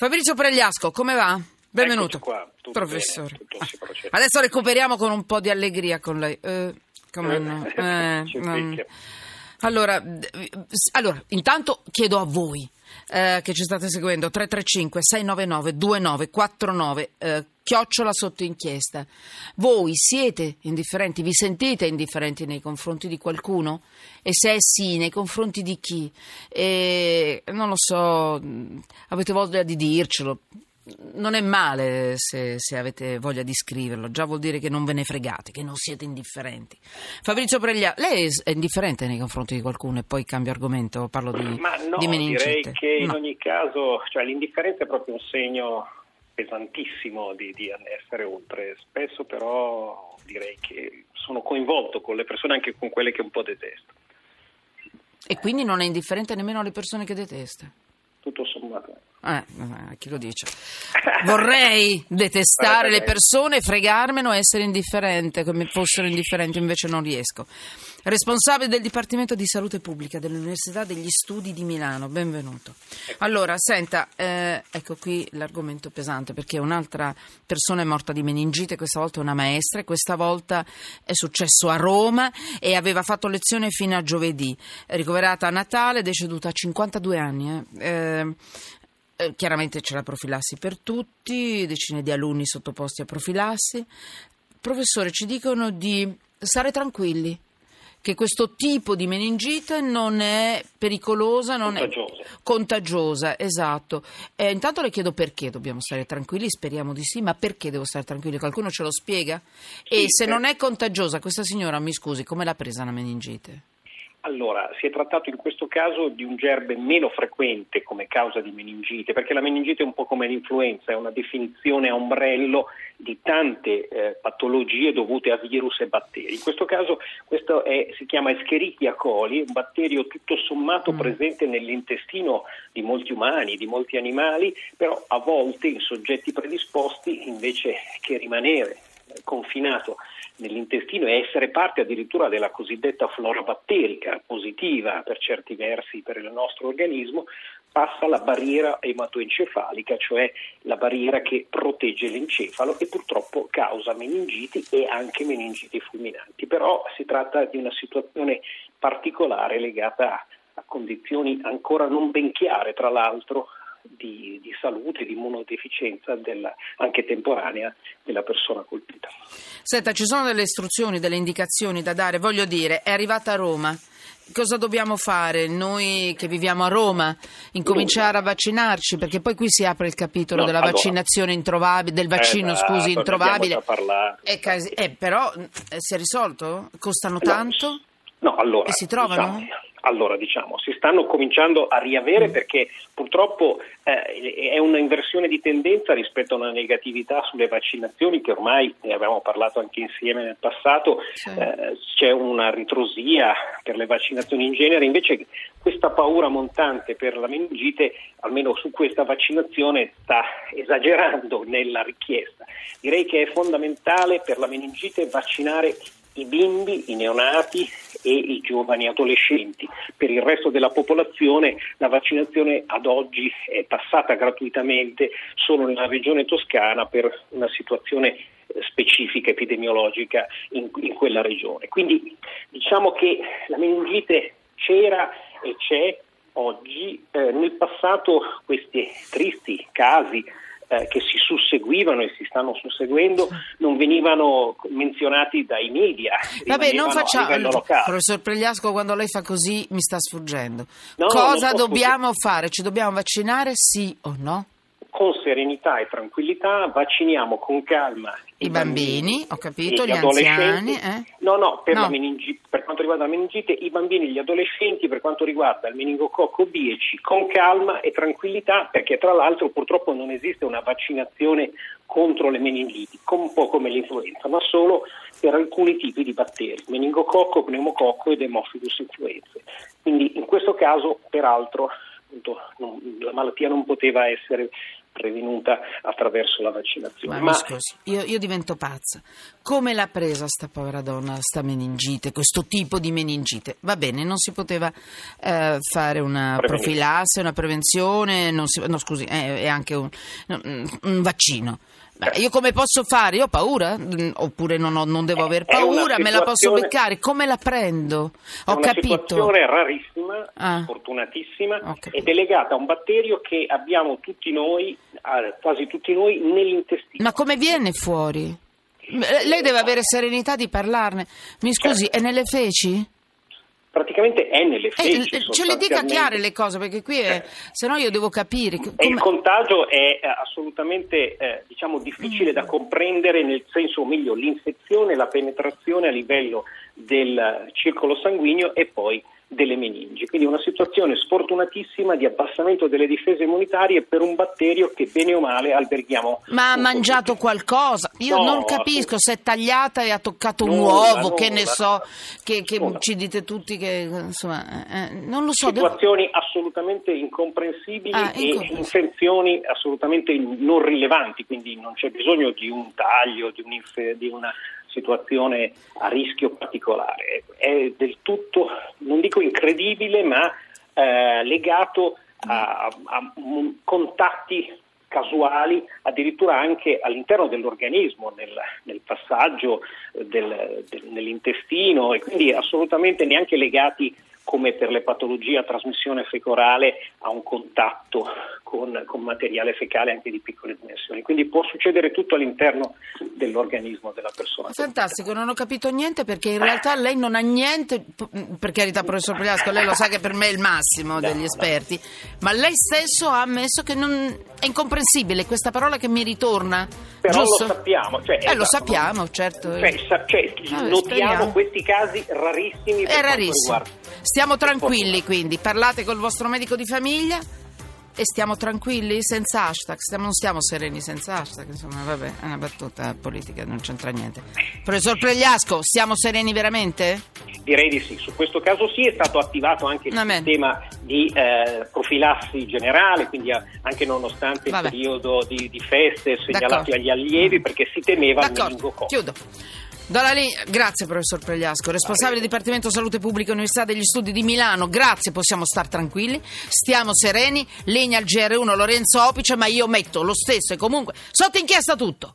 Fabrizio Pregliasco, come va? Benvenuto. Qua, Professore. bene. Ah, Adesso recuperiamo con un po' di allegria con lei. Eh, come no? Eh, non- picchia. Allora, allora, intanto chiedo a voi eh, che ci state seguendo 335 699 2949 eh, chiocciola sotto inchiesta. Voi siete indifferenti? Vi sentite indifferenti nei confronti di qualcuno? E se è sì, nei confronti di chi? E, non lo so, avete voglia di dircelo. Non è male se, se avete voglia di scriverlo, già vuol dire che non ve ne fregate, che non siete indifferenti. Fabrizio Preglia, lei è indifferente nei confronti di qualcuno e poi cambio argomento, parlo di, Ma no, di meningite. direi che in No. ogni caso cioè, l'indifferenza è proprio un segno pesantissimo di, di essere oltre. Spesso però direi che sono coinvolto con le persone, anche con quelle che un po' detesto. E quindi non è indifferente nemmeno alle persone che detesta. Sommato. Eh, chi lo dice? Vorrei detestare le persone, fregarmelo e essere indifferente, come fossero indifferenti, invece non riesco. Responsabile del Dipartimento di Salute Pubblica dell'Università degli Studi di Milano, benvenuto. Allora, senta, eh, ecco qui l'argomento pesante, perché un'altra persona è morta di meningite, questa volta una maestra, e questa volta è successo a Roma e aveva fatto lezione fino a giovedì. Ricoverata a Natale, deceduta a 52 anni. eh. Eh, eh, chiaramente c'è la profilassi per tutti, decine di alunni sottoposti a profilassi. Professore, ci dicono di stare tranquilli, che questo tipo di meningite non è pericolosa, non Contagiosa. è contagiosa, esatto. Eh, intanto le chiedo perché dobbiamo stare tranquilli, speriamo di sì, ma perché devo stare tranquilli? Qualcuno ce lo spiega? e Sì, se per- non è contagiosa, questa signora, mi scusi, come l'ha presa la meningite? Allora, si è trattato in questo caso di un gerbe meno frequente come causa di meningite, perché la meningite è un po' come l'influenza, è una definizione a ombrello di tante eh, patologie dovute a virus e batteri. In questo caso questo è- si chiama Escherichia coli, un batterio tutto sommato Mm. presente nell'intestino di molti umani, di molti animali, però a volte in soggetti predisposti invece che rimanere confinato nell'intestino e essere parte addirittura della cosiddetta flora batterica positiva per certi versi per il nostro organismo, passa la barriera ematoencefalica, cioè la barriera che protegge l'encefalo e purtroppo causa meningiti e anche meningiti fulminanti. Però si tratta di una situazione particolare legata a, condizioni ancora non ben chiare, tra l'altro, di, di salute, di immunodeficienza della- anche temporanea della persona colpita. Senta, ci sono delle istruzioni, delle indicazioni da dare, voglio dire, è arrivata a Roma. Cosa dobbiamo fare noi che viviamo a Roma? Incominciare a vaccinarci? Perché poi qui si apre il capitolo No, della allora. vaccinazione introvabile, del vaccino, Esatto, scusi, introvabile. casi- eh, però eh, si è risolto? Costano No, tanto? No, allora, E si trovano? Diciamo, allora, diciamo, si stanno cominciando a riavere Mm. perché purtroppo eh, è una inversione di tendenza rispetto a una negatività sulle vaccinazioni che ormai ne avevamo parlato anche insieme nel passato, Sì. eh, c'è una ritrosia per le vaccinazioni in genere, invece questa paura montante per la meningite, almeno su questa vaccinazione, sta esagerando nella richiesta. Direi che è fondamentale per la meningite vaccinare i bimbi, i neonati e i giovani adolescenti. Per il resto della popolazione la vaccinazione ad oggi è passata gratuitamente solo nella regione toscana per una situazione eh, specifica epidemiologica in, in quella regione. Quindi diciamo che la meningite c'era e c'è oggi. Eh, nel passato questi tristi casi eh, che si susseguivano e si stanno susseguendo non venivano menzionati dai media, Vabbè, non facciamo. locale. Professor Pregliasco, quando lei fa così mi sta sfuggendo. No, Cosa dobbiamo fare? Ci dobbiamo vaccinare, sì o no? Con serenità e tranquillità vacciniamo con calma I bambini, ho capito, gli adolescenti. anziani, eh? No, no, per, No. meningi- per quanto riguarda la meningite, i bambini e gli adolescenti, per quanto riguarda il meningococco B e C, con calma e tranquillità, perché tra l'altro purtroppo non esiste una vaccinazione contro le meningiti, un po' come l'influenza, ma solo per alcuni tipi di batteri, meningococco, pneumococco ed Haemophilus influenzae. Quindi in questo caso, peraltro, appunto, non- la malattia non poteva essere prevenuta attraverso la vaccinazione. Ma, Ma... scusi, io, io, divento pazza. Come l'ha presa sta povera donna, sta meningite, questo tipo di meningite? Va bene, non si poteva eh, fare una profilassi, una prevenzione, si, no scusi, è, è anche un, un vaccino. Io come posso fare? Io ho paura? Mm, oppure non, ho, non devo aver paura? Me la posso beccare? Come la prendo? Ho è una capito. situazione rarissima, ah. fortunatissima, ed è legata a un batterio che abbiamo tutti noi, quasi tutti noi, nell'intestino. Ma come viene fuori? Lei deve avere serenità di parlarne. Mi scusi, certo. è nelle feci? praticamente è nelle eh, feci. Eh, ce le dica chiare le cose, perché qui è, se no io devo capire. Come... Il contagio è eh, assolutamente eh, diciamo, difficile mm. da comprendere, nel senso, o meglio, l'infezione, la penetrazione a livello del circolo sanguigno e poi delle meningi. Quindi una situazione sfortunatissima di abbassamento delle difese immunitarie per un batterio che bene o male alberghiamo. Ma ha mangiato qualcosa? Io no, non capisco se è tagliata e ha toccato un nulla, uovo, nulla, che ne so, che, che ci dite tutti che insomma, eh, non lo so. Situazioni devo... assolutamente incomprensibili ah, e infezioni assolutamente non rilevanti, quindi non c'è bisogno di un taglio, di, un di una situazione a rischio particolare. È del tutto, non dico incredibile, ma eh, legato a, a, contatti casuali, addirittura anche all'interno dell'organismo, nel, nel passaggio del, del, nell'intestino e quindi assolutamente neanche legati come per le patologie a trasmissione fecorale a un contatto con, con, materiale fecale anche di piccole dimensioni. Quindi può succedere tutto all'interno dell'organismo della persona. Fantastico, non ho capito niente perché in realtà lei non ha niente, per carità professor Priasco, lei lo sa che per me è il massimo degli esperti, ma lei stesso ha ammesso che non, è incomprensibile questa parola che mi ritorna. Però giusto? lo sappiamo. Cioè, eh, esatto, lo sappiamo, certo. Cioè, sa, cioè, Vabbè, notiamo speriamo. questi casi rarissimi. È rarissimo. Stiamo tranquilli quindi, parlate col vostro medico di famiglia e stiamo tranquilli senza hashtag, stiamo, non stiamo sereni senza hashtag, insomma vabbè è una battuta politica, non c'entra niente. Professor Pregliasco, stiamo sereni veramente? Direi di sì, su questo caso sì è stato attivato anche il Amen. sistema di eh, profilassi generale, quindi anche nonostante vabbè. il periodo di, di feste segnalati D'accordo. agli allievi perché si temeva D'accordo. il meningococco. Chiudo. Lì, grazie professor Pregliasco, responsabile Dipartimento Salute Pubblica Università degli Studi di Milano, grazie, possiamo star tranquilli, stiamo sereni, legna al GR1 Lorenzo Opice, ma io metto lo stesso e comunque sotto inchiesta tutto.